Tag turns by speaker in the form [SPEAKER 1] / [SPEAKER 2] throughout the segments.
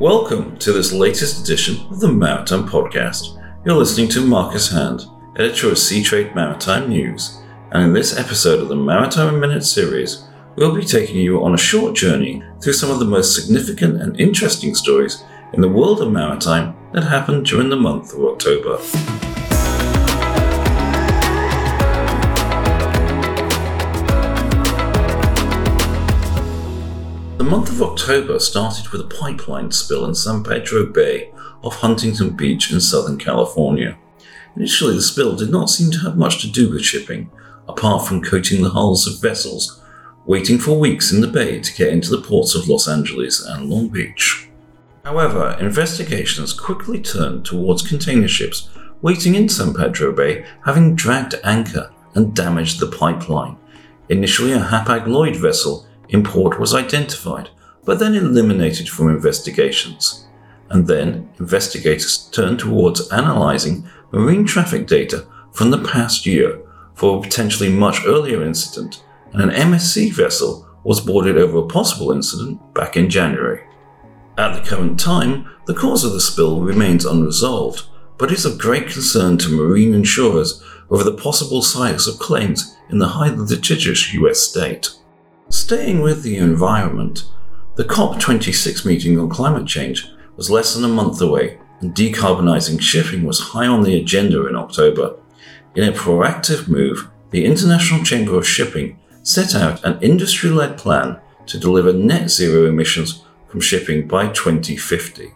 [SPEAKER 1] Welcome to this latest edition of the Maritime Podcast. You're listening to Marcus Hand, editor of Seatrade Maritime News, and in this episode of the Maritime Minute series, we'll be taking you on a short journey through some of the most significant and interesting stories in the world of maritime that happened during the month of October. The month of October started with a pipeline spill in San Pedro Bay off Huntington Beach in Southern California. Initially, the spill did not seem to have much to do with shipping, apart from coating the hulls of vessels waiting for weeks in the bay to get into the ports of Los Angeles and Long Beach. However, investigations quickly turned towards container ships waiting in San Pedro Bay having dragged anchor and damaged the pipeline. Initially, a Hapag Lloyd vessel in port was identified, but then eliminated from investigations. And then investigators turned towards analysing marine traffic data from the past year for a potentially much earlier incident, and an MSC vessel was boarded over a possible incident back in January. At the current time, the cause of the spill remains unresolved, but is of great concern to marine insurers over the possible size of claims in the highly litigious US state. Staying with the environment, the COP26 meeting on climate change was less than a month away, and decarbonising shipping was high on the agenda in October. In a proactive move, the International Chamber of Shipping set out an industry led plan to deliver net zero emissions from shipping by 2050.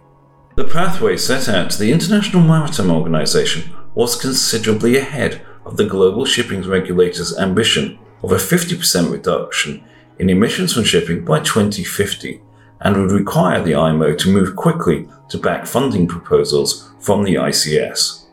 [SPEAKER 1] The pathway set out to the International Maritime Organization was considerably ahead of the global shipping regulator's ambition of a 50% reduction in emissions from shipping by 2050 and would require the IMO to move quickly to back funding proposals from the ICS.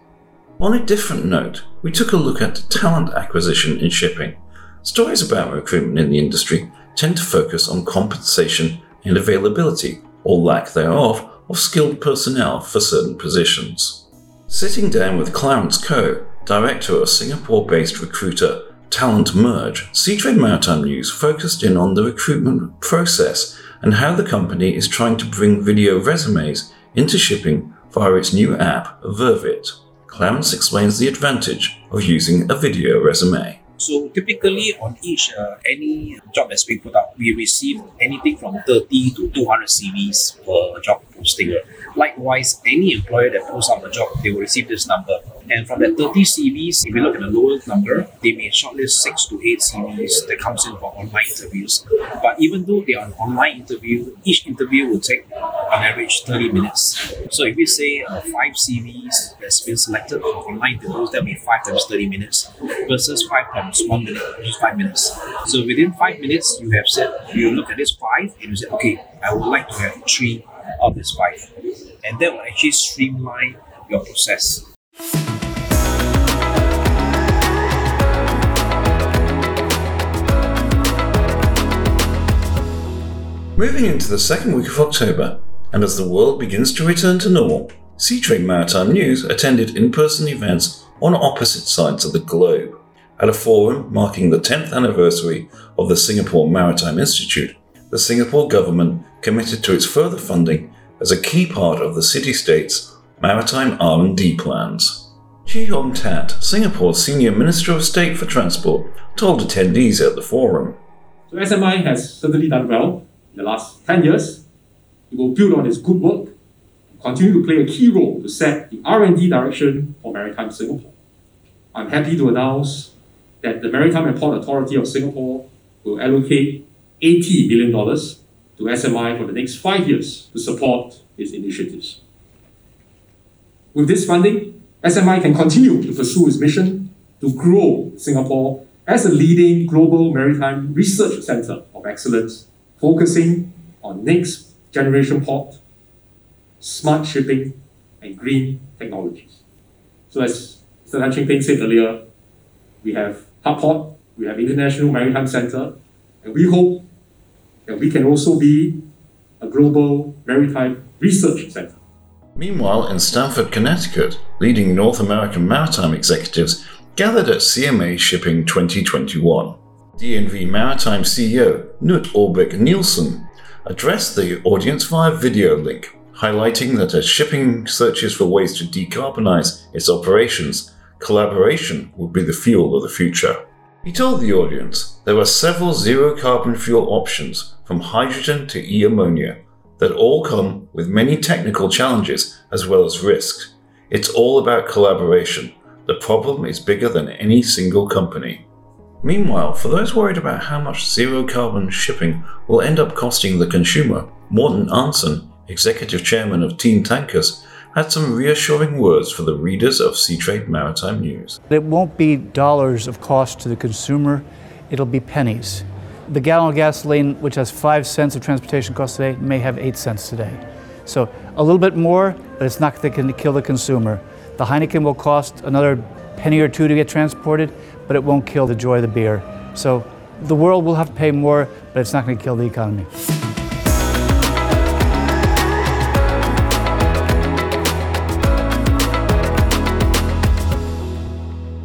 [SPEAKER 1] On a different note, we took a look at talent acquisition in shipping. Stories about recruitment in the industry tend to focus on compensation and availability, or lack thereof, of skilled personnel for certain positions. Sitting down with Clarence Coe, director of Singapore based recruiter Talent Merge, Seatrade Maritime News focused in on the recruitment process and how the company is trying to bring video resumes into shipping via its new app, Vervit. Clarence explains the advantage of using a video resume.
[SPEAKER 2] So typically on each uh, any job that's being put out, we receive anything from 30 to 200 CVs per job posting. Likewise, any employer that posts out a job, they will receive this number. And from that 30 CVs, if you look at the lower number, they may shortlist six to eight CVs that comes in for online interviews. But even though they are an online interview, each interview will take on average 30 minutes. So if we say uh, five CVs that's been selected for online interviews, that will be five times 30 minutes versus five times one minute, which is five minutes. So within five minutes, you have said, you look at this five and you say, okay, I would like to have three of this five. And that will actually streamline your process.
[SPEAKER 1] Moving into the second week of October, and as the world begins to return to normal, Seatrade Maritime News attended in person events on opposite sides of the globe. At a forum marking the 10th anniversary of the Singapore Maritime Institute, the Singapore government committed to its further funding as a key part of the city-state's maritime R&D plans. Chee Hong Tat, Singapore's Senior Minister of State for Transport, told attendees at the forum.
[SPEAKER 3] So SMI has certainly done well the last 10 years, it will build on its good work and continue to play a key role to set the R&D direction for Maritime Singapore. I'm happy to announce that the Maritime and Port Authority of Singapore will allocate $80 million to SMI for the next five years to support its initiatives. With this funding, SMI can continue to pursue its mission to grow Singapore as a leading global maritime research center of excellence focusing on next generation port, smart shipping, and green technologies. So as Mr. Tan Ching Peng said earlier, we have Hub Port, we have International Maritime Center, and we hope that we can also be a global maritime research center.
[SPEAKER 1] Meanwhile, in Stamford, Connecticut, leading North American maritime executives gathered at CMA Shipping 2021. DNV Maritime CEO Knut Ørbeck-Nilssen addressed the audience via video link, highlighting that as shipping searches for ways to decarbonize its operations, collaboration would be the fuel of the future. He told the audience there are several zero carbon fuel options, from hydrogen to e ammonia, that all come with many technical challenges as well as risks. It's all about collaboration. The problem is bigger than any single company. Meanwhile, for those worried about how much zero carbon shipping will end up costing the consumer, Morten Arntzen, executive chairman of Team Tankers, had some reassuring words for the readers of Seatrade Maritime News.
[SPEAKER 4] It won't be dollars of cost to the consumer, it'll be pennies. The gallon of gasoline, which has five cents of transportation cost today, may have eight cents today. So a little bit more, but it's not going to kill the consumer. The Heineken will cost another penny or two to get transported, but it won't kill the joy of the beer. So the world will have to pay more, but it's not going to kill the economy.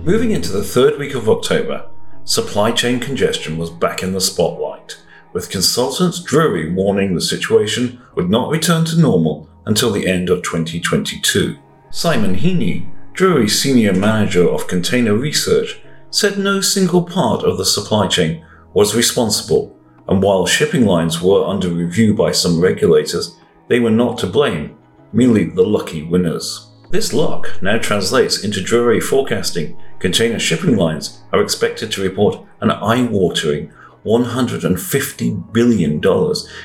[SPEAKER 1] Moving into the third week of October, supply chain congestion was back in the spotlight, with consultants Drewry warning the situation would not return to normal until the end of 2022. Simon Heaney, Drewry's senior manager of container research, said no single part of the supply chain was responsible, and while shipping lines were under review by some regulators, they were not to blame, merely the lucky winners. This luck now translates into Drewry forecasting. Container shipping lines are expected to report an eye-watering $150 billion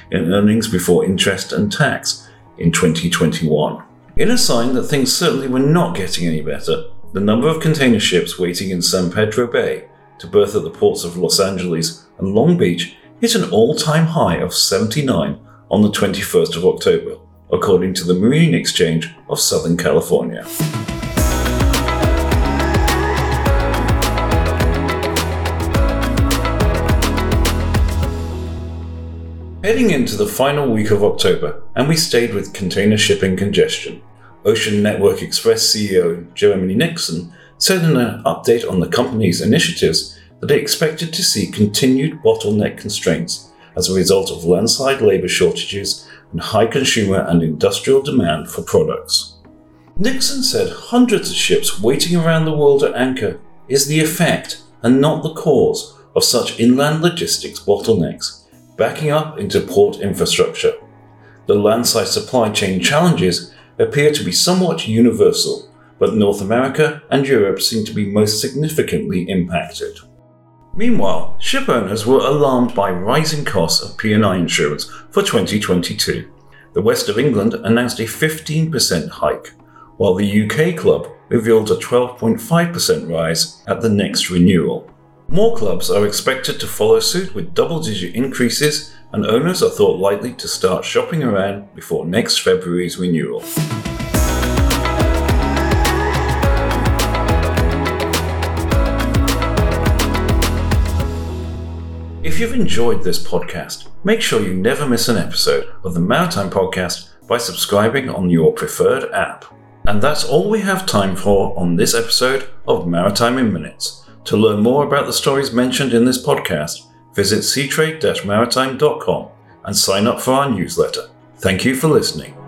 [SPEAKER 1] in earnings before interest and tax in 2021. In a sign that things certainly were not getting any better, the number of container ships waiting in San Pedro Bay to berth at the ports of Los Angeles and Long Beach hit an all-time high of 79 on the 21st of October, according to the Marine Exchange of Southern California. Heading into the final week of October, and we stayed with container shipping congestion. Ocean Network Express CEO Jeremy Nixon said in an update on the company's initiatives that they expected to see continued bottleneck constraints as a result of landside labor shortages and high consumer and industrial demand for products. Nixon said hundreds of ships waiting around the world at anchor is the effect and not the cause of such inland logistics bottlenecks, backing up into port infrastructure. The landside supply chain challenges appear to be somewhat universal, but North America and Europe seem to be most significantly impacted. Meanwhile, ship owners were alarmed by rising costs of P&I insurance for 2022. The West of England announced a 15% hike, while the UK club revealed a 12.5% rise at the next renewal. More clubs are expected to follow suit with double digit increases, and owners are thought likely to start shopping around before next February's renewal. If you've enjoyed this podcast, make sure you never miss an episode of the Maritime Podcast by subscribing on your preferred app. And that's all we have time for on this episode of Maritime in Minutes. To learn more about the stories mentioned in this podcast, visit seatrade-maritime.com and sign up for our newsletter. Thank you for listening.